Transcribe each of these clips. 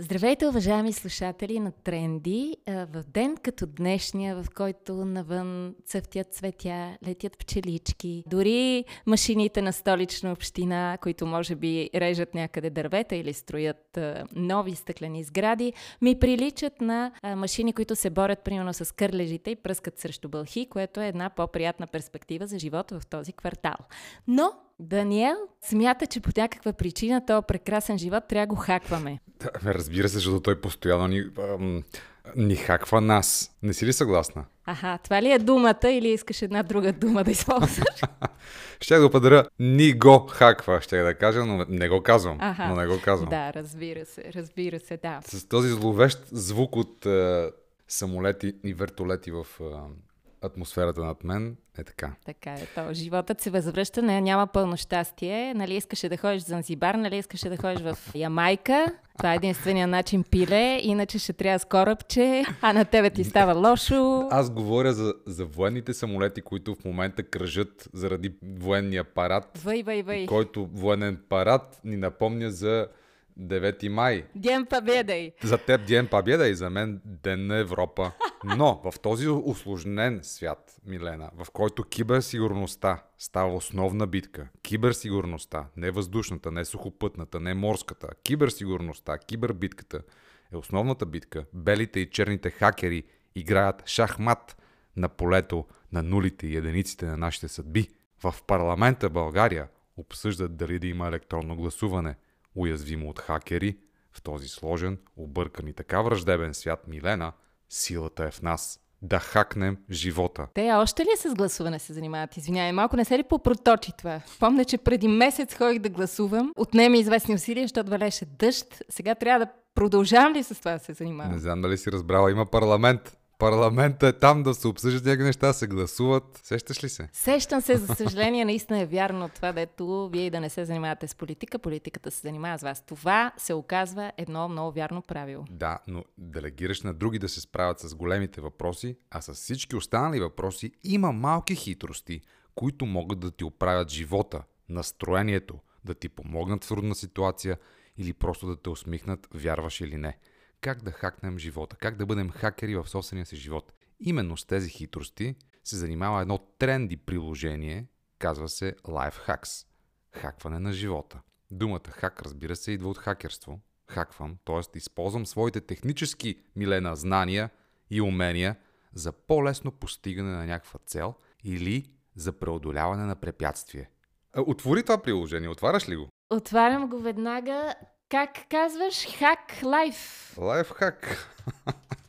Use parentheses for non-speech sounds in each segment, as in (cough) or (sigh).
Здравейте, уважаеми слушатели на Тренди. В ден като днешния, в който навън цъфтят цветя, летят пчелички, дори машините на столична община, които може би режат някъде дървета или строят нови стъклени сгради, ми приличат на машини, които се борят примерно с кърлежите и пръскат срещу бълхи, което е една по-приятна перспектива за живота в този квартал. Но Даниел смята, че по някаква причина този прекрасен живот трябва да го хакваме. Да, разбира се, защото той постоянно ни, ам, ни хаква нас. Не си ли съгласна? Аха, това ли е думата или искаш една друга дума да използваш? (laughs) ще го подаря. Ни го хаква, ще да кажа, но не го казвам. Аха. Но не го казвам. Да, разбира се, разбира се, да. С този зловещ звук от е, самолети и вертолети в е, атмосферата над мен е така. Така е. То, животът се възвръща, не, няма пълно щастие. Нали искаше да ходиш в Занзибар, нали искаше да ходиш в Ямайка. Това е единствения начин пиле, иначе ще трябва с корабче, а на тебе ти става лошо. Аз говоря за, за военните самолети, които в момента кръжат заради военния парад. Въй, въй, въй. Който военен парад ни напомня за 9 май. Ден Победа! За теб Ден Победа и за мен Ден на Европа. Но в този усложнен свят, Милена, в който киберсигурността става основна битка, киберсигурността, не въздушната, не сухопътната, не морската, киберсигурността, кибербитката е основната битка, белите и черните хакери играят шахмат на полето на нулите и единиците на нашите съдби. В парламента България обсъждат дали да има електронно гласуване – уязвимо от хакери, в този сложен, объркан и така враждебен свят, Милена, силата е в нас. Да хакнем живота. Те още ли с гласуване се занимават? Извинявай, малко не се ли попроточи това? Помня, че преди месец ходих да гласувам. Отнеме известни усилия, защото валеше дъжд. Сега трябва да продължавам ли с това да се занимавам? Не знам дали си разбрала. Има парламент. Парламента е там да се обсъждат някакви неща, се гласуват. Сещаш ли се? Сещам се, за (laughs) съжаление, наистина е вярно това, дето вие и да не се занимавате с политика, политиката се занимава с вас. Това се оказва едно много вярно правило. Да, но делегираш на други да се справят с големите въпроси, а с всички останали въпроси има малки хитрости, които могат да ти оправят живота, настроението, да ти помогнат в трудна ситуация или просто да те усмихнат, вярваш или не как да хакнем живота, как да бъдем хакери в собствения си живот. Именно с тези хитрости се занимава едно тренди приложение, казва се Lifehacks. Хакване на живота. Думата хак, разбира се, идва от хакерство. Хаквам, т.е. използвам своите технически милена знания и умения за по-лесно постигане на някаква цел или за преодоляване на препятствие. Отвори това приложение, отваряш ли го? Отварям го веднага. Как казваш? Хак лайф. Лайфхак.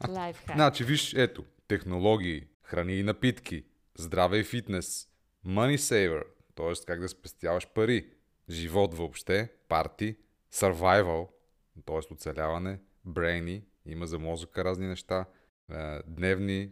Лайфхак. Значи, виж, ето, технологии, храни и напитки, здраве и фитнес, money saver, т.е. как да спестяваш пари, живот въобще, парти, survival, т.е. оцеляване, brainy, има за мозъка разни неща, е, дневни.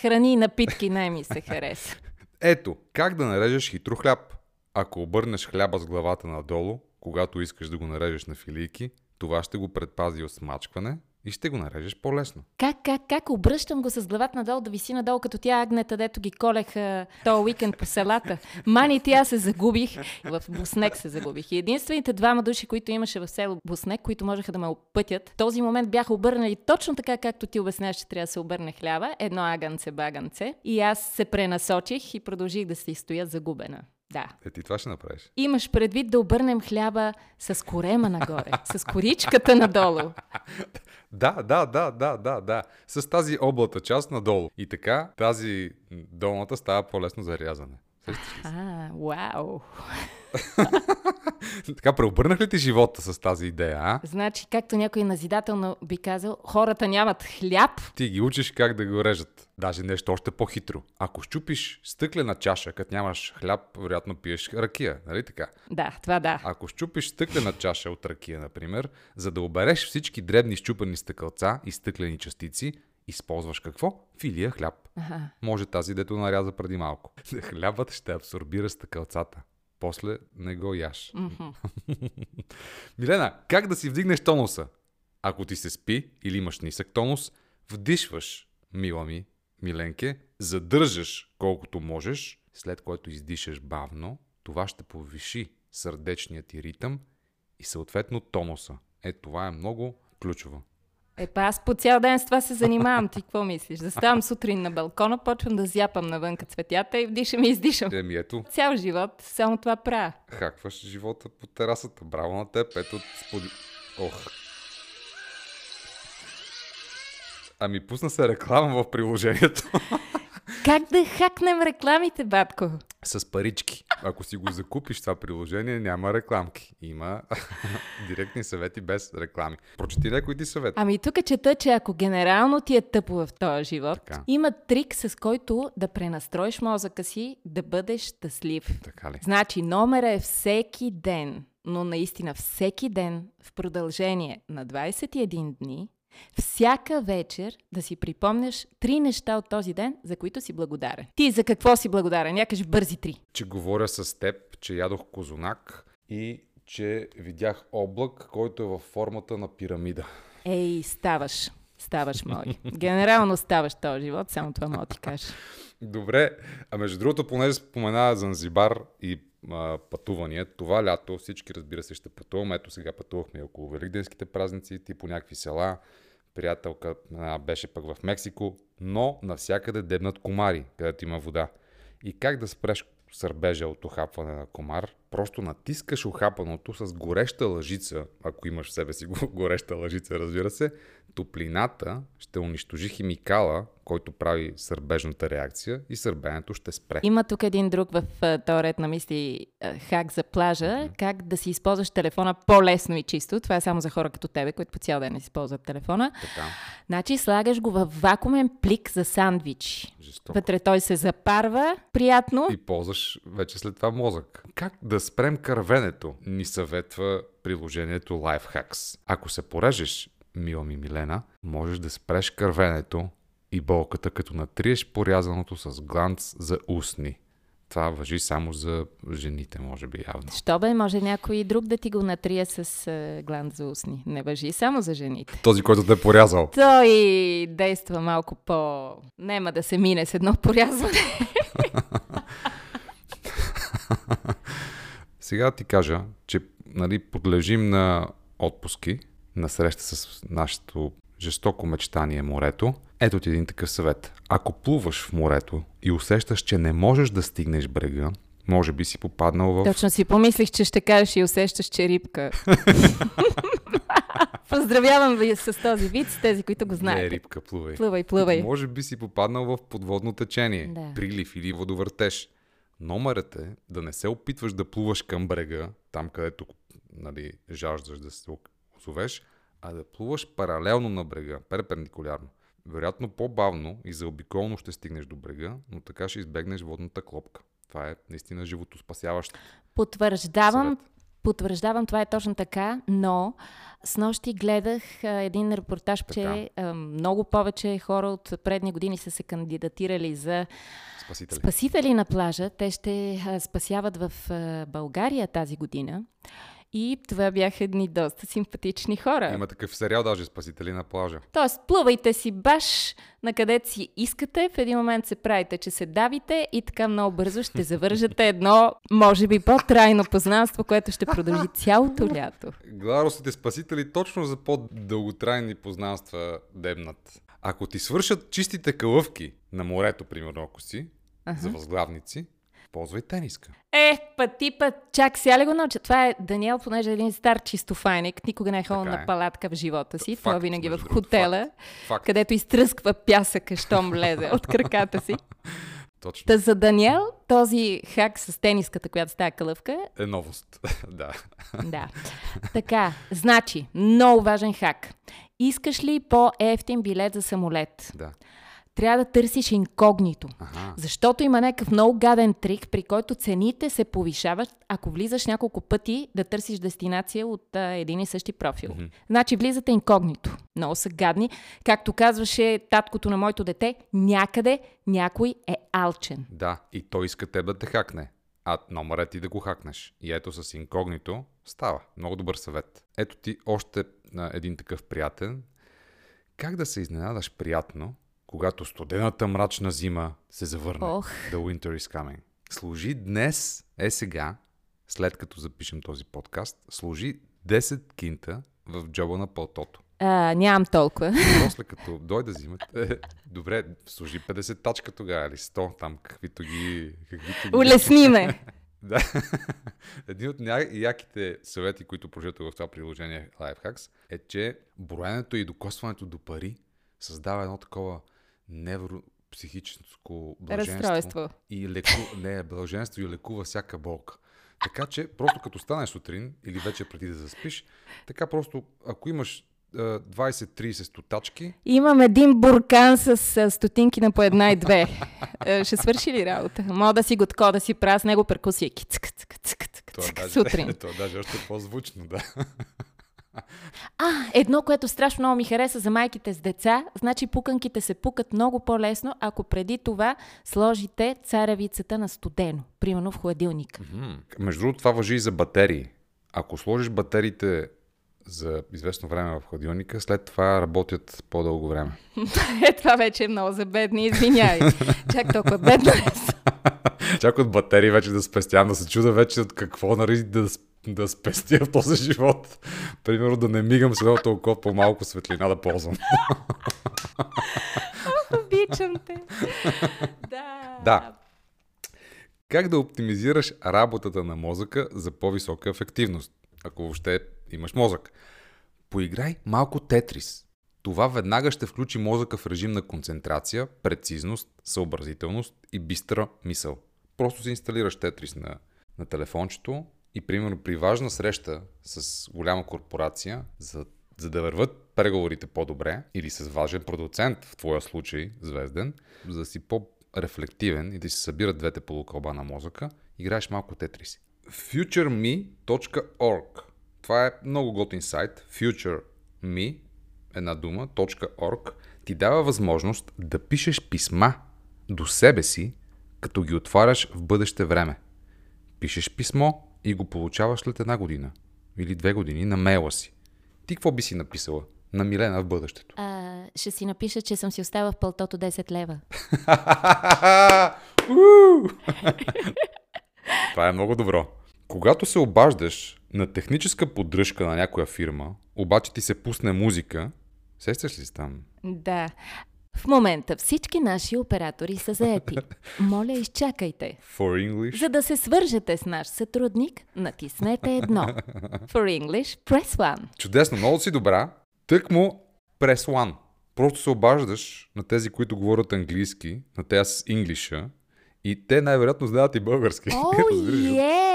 Храни и напитки най ми се хареса. (laughs) Ето, как да нарежеш хитро хляб. Ако обърнеш хляба с главата надолу, когато искаш да го нарежеш на филийки, това ще го предпази от смачкване и ще го нарежеш по-лесно. Как, как, как? Обръщам го с главата надолу да виси надолу, като тя агнета, дето ги колеха този уикенд по селата. Мани, тя се загубих. В Буснек се загубих. И единствените двама души, които имаше в село Буснек, които можеха да ме опътят, този момент бяха обърнали точно така, както ти обясняваш, че трябва да се обърне хляба. Едно аганце, баганце. И аз се пренасочих и продължих да си стоя загубена. Да. Е, ти това ще направиш. Имаш предвид да обърнем хляба с корема нагоре, (laughs) с коричката надолу. Да, да, да, да, да, да. С тази облата част надолу. И така тази долната става по-лесно за рязане. А, вау. (laughs) така, преобърнах ли ти живота с тази идея, а? Значи, както някой назидателно би казал, хората нямат хляб. Ти ги учиш как да го режат. Даже нещо още по-хитро. Ако щупиш стъклена чаша, като нямаш хляб, вероятно пиеш ракия, нали така? Да, това да. Ако щупиш стъклена чаша от ракия, например, за да обереш всички дребни щупани стъкълца и стъклени частици, използваш какво? Филия хляб. Ага. Може тази, дето наряза преди малко. (laughs) Хлябът ще абсорбира стъкълцата. После не го яш. Мгм. (laughs) Милена, как да си вдигнеш тонуса? Ако ти се спи или имаш нисък тонус, вдишваш, мила ми, миленке, задържаш колкото можеш, след което издишаш бавно, това ще повиши сърдечният ти ритъм и съответно тонуса. Е, това е много Ключово. Е, па аз по цял ден с това се занимавам. Ти какво мислиш? Заставам сутрин на балкона, почвам да зяпам навънка цветята и вдишам и издишам. Еми ето, Цял живот само това правя. хакваш живота по терасата. Браво на теб. Ето, споди... Ох. Ами пусна се реклама в приложението. (laughs) Как да хакнем рекламите, батко? С парички. Ако си го закупиш това приложение, няма рекламки. Има (laughs) директни съвети без реклами. Прочети някой ти съвет. Ами тук чета, че ако генерално ти е тъпо в този живот, Така. има трик, с който да пренастроиш мозъка си да бъдеш щастлив. Така ли? Значи номера е всеки ден, но наистина всеки ден в продължение на 21 дни, всяка вечер да си припомняш три неща от този ден, за които си благодарен. Ти за какво си благодарен? Някаш бързи три. Че говоря с теб, че ядох козунак и че видях облак, който е във формата на пирамида. Ей, ставаш. Ставаш, мой. Генерално ставаш този живот, само това мога да ти кажа. (laughs) Добре, а между другото, понеже спомена Занзибар и а, пътувания, това лято всички, разбира се, ще пътуваме. Ето сега пътувахме около Великденските празници, ти по някакви села. Приятелка а, беше пък в Мексико, но навсякъде дебнат комари, където има вода. И как да спреш сърбежа от охапване на комар? Просто натискаш охапаното с гореща лъжица, ако имаш в себе си (laughs) го- гореща лъжица, разбира се, топлината ще унищожи химикала, който прави сърбежната реакция и сърбенето ще спре. Има тук един друг в този ред на мисли хак за плажа, как да си използваш телефона по-лесно и чисто. Това е само за хора като тебе, които по цял ден използват телефона. Така, Значи слагаш го в вакуумен плик за сандвич. жестоко. Вътре той се запарва, приятно. И ползваш вече след това мозък. Как да спрем кървенето? Ни съветва приложението Lifehacks. Ако се порежеш, мила ми Милена, можеш да спреш кървенето и болката, като натриеш порязаното с гланц за устни. Това въжи само за жените, може би явно. Що бе, може някой друг да ти го натрие с а, гланд за устни. Не въжи само за жените. Този, който те е порязал. Той действа малко по... Нема да се мине с едно порязване. (laughs) Сега ти кажа, че нали, подлежим на отпуски, на среща с нашето жестоко мечтание морето. Ето ти един такъв съвет. Ако плуваш в морето и усещаш, че не можеш да стигнеш брега, може би си попаднал в... Точно си помислих, че ще кажеш и усещаш, че рибка. (laughs) Поздравявам ви с този вид, с тези, които го Не, знаете. рибка, плувай. Плувай, плувай. Може би си попаднал в подводно течение, Да. прилив или водовъртеж. Номерът е да не се опитваш да плуваш към брега, там където нали, жаждаш да се озовеш, а да плуваш паралелно на брега, перпендикулярно. Вероятно по-бавно и заобиколно ще стигнеш до брега, но така ще избегнеш водната клопка. Това е наистина животоспасяващо. Потвърждавам, Съвет. Потвърждавам, това е точно така, но с нощи гледах а, един репортаж, Така. че а, много повече хора от предни години са се кандидатирали за Спасители. спасители на плажа. Те ще а, спасяват в а, България тази година. И това бяха едни доста симпатични хора. Има такъв сериал даже Спасители на плажа. Тоест, плувайте си баш на където си искате, в един момент се правите, че се давите и така много бързо ще завържете едно, може би по-трайно познанство, което ще продължи цялото лято. Гладосите спасители точно за по-дълготрайни познанства дебнат. Ако ти свършат чистите кълъвки на морето, примерно, ако си, Аха. за възглавници, ползвай тениска. Е, път ти път, чак сега ли го науча? Това е Даниел, понеже е един стар чистофайник, никога не е ходил Така на е. палатка в живота си, Факт, това винаги в между другото, хотела, Факт. където изтръсква пясъка, щом влезе от краката си. (laughs) Точно. Та за Даниел този хак с тениската, която става кълъвка, Е новост. (laughs) да. Да. Така, значи, много важен хак. Искаш ли по-ефтин билет за самолет? да. Трябва да търсиш инкогнито. Ага. Защото има някакъв много гаден трик, при който цените се повишават, ако влизаш няколко пъти да търсиш дестинация от а, един и същи профил. Мгм. Значи влизате инкогнито. Много са гадни. Както казваше таткото на моето дете, някъде някой е алчен. Да, и той иска теб да те хакне. А номерът ти да го хакнеш. И ето с инкогнито става. Много добър съвет. Ето ти още един такъв приятен. Как да се изненадаш приятно, когато студената мрачна зима се завърне? Ох. The winter is coming. Служи днес, е сега, след като запишем този подкаст, служи 10 кинта в джоба на пълтото. А, нямам толкова. После като дойде зимата, добре, служи 50 тачка тогава или 100, там каквито ги... Каквито ги... Улесни ме. (laughs) Да. Един от яките съвети, които прочетох в това приложение Lifehacks, е, че броенето и докосването до пари създава едно такова невропсихическо блаженство. И леку... (laughs) Не, блаженство и лекува всяка болка. Така че, просто като станеш сутрин или вече преди да заспиш, така просто, ако имаш 20-30 стотачки. Имам един буркан с стотинки на по една и две. (laughs) Е, ще свърши ли работа? Мога да си го тако, да си правя с него перкусийки. Цък, цък, цък, цък, цък, сутрин. (laughs) Това даже още по-звучно, да. (laughs) А, едно, което страшно много ми хареса за майките с деца, значи пуканките се пукат много по-лесно, ако преди това сложите царевицата на студено, примерно в хладилник. Mm-hmm. Между другото, това въжи и за батерии. Ако сложиш батериите за известно време в хладилника, след това работят по-дълго време. (laughs) е, това вече е много за бедни, извиняй. Чак толкова бедно. (laughs) Чак от батерии вече да спестявам, да се чуда вече от какво нали, да, да спестя в този живот. Примерно да не мигам с едното око по-малко светлина да ползвам. Обичам те. Да. Да. Как да оптимизираш работата на мозъка за по-висока ефективност, ако въобще имаш мозък? Поиграй малко тетрис. Това веднага ще включи мозъка в режим на концентрация, прецизност, съобразителност и бистра мисъл. Просто си инсталираш тетрис на, на телефончето и примерно при важна среща с голяма корпорация, за, за да върват преговорите по-добре или с важен продуцент, в твоя случай звезден, за да си по-рефлективен и да си събират двете полукълба на мозъка, играеш малко тетрис. futureme.org Това е много готин сайт. futureme, една дума, .org, ти дава възможност да пишеш писма до себе си, като ги отваряш в бъдеще време. Пишеш писмо и го получаваш след една година или две години на мейла си. Ти какво би си написала на Милена в бъдещето? А, ще си напиша, че съм си оставила в пълтото 10 лева. (laughs) (laughs) Това е много добро. Когато се обаждаш на техническа поддръжка на някоя фирма, обаче ти се пусне музика, сещаш ли си там? Да. В момента всички наши оператори са заети. (laughs) Моля, изчакайте. For English? За да се свържете с наш сътрудник, натиснете едно. (laughs) For English, press one. Чудесно, много си добра. Тък му press one. Просто се обаждаш на тези, които говорят английски, на тези с инглиша, и те най-вероятно знаят и български. О, (laughs) oh, е!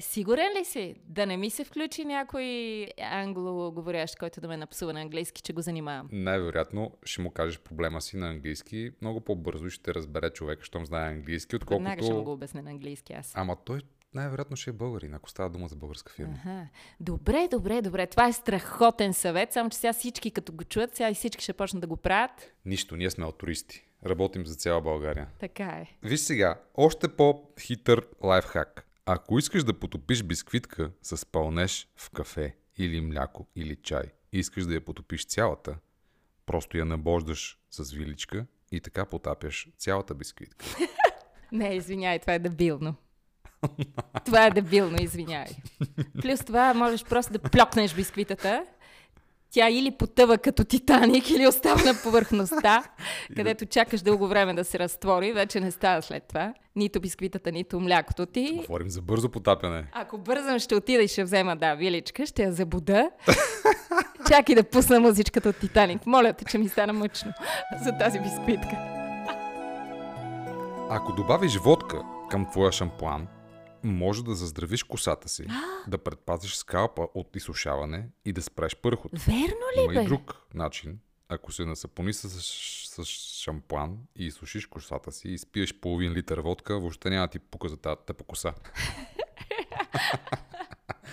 Сигурен ли си? Да не ми се включи някой англоговорящ, който да ме напсува на английски, че го занимавам. Най-вероятно ще му кажеш проблема си на английски. Много по-бързо ще разбере човека, щом знае английски, отколкото... Веднага ще му го обясня на английски аз. Ама той най-вероятно ще е българин, ако става дума за българска фирма. Ага. Добре, добре, добре. Това е страхотен съвет, само че сега всички като го чуят, сега и всички ще почнат да го правят. Нищо, ние сме туристи. Работим за цяла България. Така е. Виж сега, още по-хитър лайфхак. Ако искаш да потопиш бисквитка с пълнеж в кафе или мляко или чай и искаш да я потопиш цялата, просто я набождаш с виличка и така потапяш цялата бисквитка. (laughs) Не, извиняй, това е дебилно. това е дебилно, извиняй. (laughs) Плюс това можеш просто да плюкнеш бисквитата тя или потъва като Титаник, или остава на повърхността, (laughs) където чакаш дълго време да се разтвори, вече не става след това. Нито бисквитата, нито млякото ти. Говорим за бързо потапяне. Ако бързам, ще отида и ще взема, да, виличка, ще я забуда. (laughs) Чакай да пусна музичката от Титаник. Моля те, че ми стана мъчно (laughs) за тази бисквитка. Ако добавиш водка към твоя шампуан, може да заздравиш косата си, да предпазиш скалпа от изсушаване и да спреш пърхот. Верно ли, Има бе? и друг начин. Ако се насапони с, с шампуан и изсушиш косата си и спиеш половин литър водка, въобще няма ти пука за тази тъпа коса. (laughs)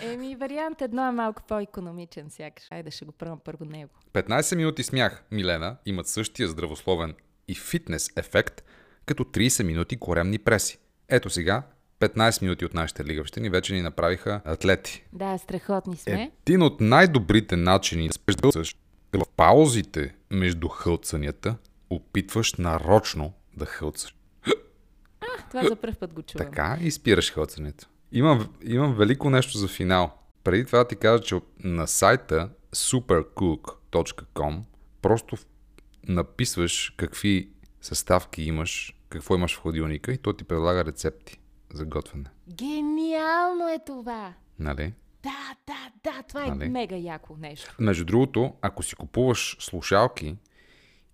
Еми, вариант едно е малко по-економичен сякаш. Айде ще го пробвам първо него. 15 минути смях, Милена, имат същия здравословен и фитнес ефект, като 30 минути коремни преси. Ето сега, 15 минути от нашите лигавщини вече ни направиха атлети. Да, страхотни сме. Един от най-добрите начини да спеш в паузите между хълцанията опитваш нарочно да хълцаш. Това за първ път го чувам. Така и спираш хълцането. Имам, имам велико нещо за финал. Преди това ти кажа, че на сайта supercook.com просто написваш какви съставки имаш, какво имаш в хладилника и то ти предлага рецепти за готвене. Гениално е това! Нали? Да, да, да, това е Нали? мега яко нещо. Между другото, ако си купуваш слушалки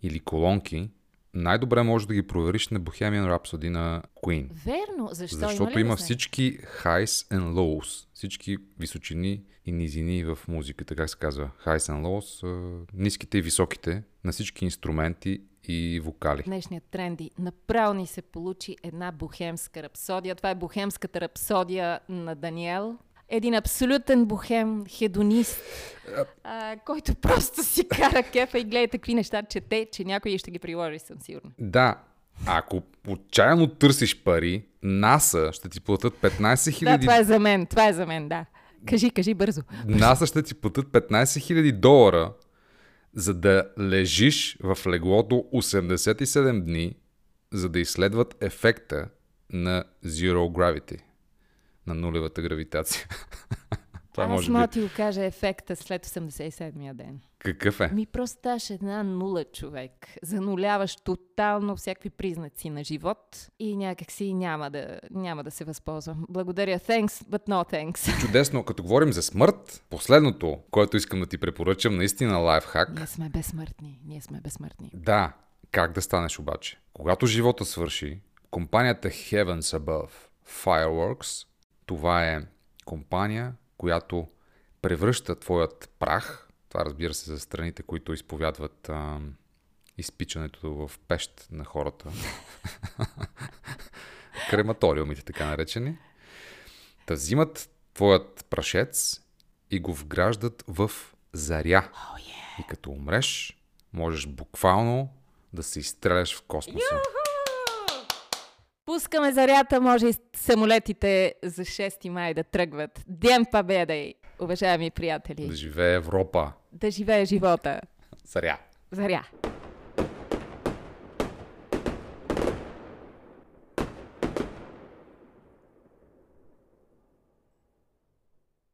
или колонки, най-добре можеш да ги провериш на Bohemian Rhapsody на Queen. Верно, защо Защото има, има всички highs and lows, всички височини и низини в музиката, как се казва? Highs and lows, ниските и високите на всички инструменти и вокали. Днешният тренди. Направо ни се получи една бухемска рапсодия. Това е бухемската рапсодия на Даниел. Един абсолютен бухем, хедонист, а, който просто си кара кефа и гледа какви неща чете, че някой ще ги приложи, съм сигурна. Да, ако отчаяно търсиш пари, НАСА ще ти платят 15 Да, 000 това е за мен, това е за мен, да. Кажи, кажи бързо. НАСА ще ти платят 15 000 долара, за да лежиш в леглото 87 дни, за да изследват ефекта на Zero Gravity, на нулевата гравитация. (laughs) Това Аз може мога би... ти го кажа ефекта след 87-я ден. Какъв е? Ми просто ставаш една нула човек. Зануляваш тотално всякакви признаци на живот и някакси няма да, няма да се възползвам. Благодаря. Thanks, but no thanks. (laughs) Чудесно. Като говорим за смърт, последното, което искам да ти препоръчам, наистина лайфхак, Ние сме безсмъртни. Ние сме безсмъртни. Да, как да станеш обаче? Когато живота свърши, компанията Heavens Above Fireworks, това е компания, която превръща твоят прах, това разбира се за страните, които изповядват а, изпичането в пещ на хората, (laughs) крематориумите така наречени, да взимат твоят прашец и го вграждат в заря. Oh, yeah. И като умреш, можеш буквално да се изстреляш в космоса. Пускаме зарята, може и самолетите за 6 май да тръгват. Ден победа, уважаеми приятели. Да живее Европа. Да живее живота. Заря. Заря.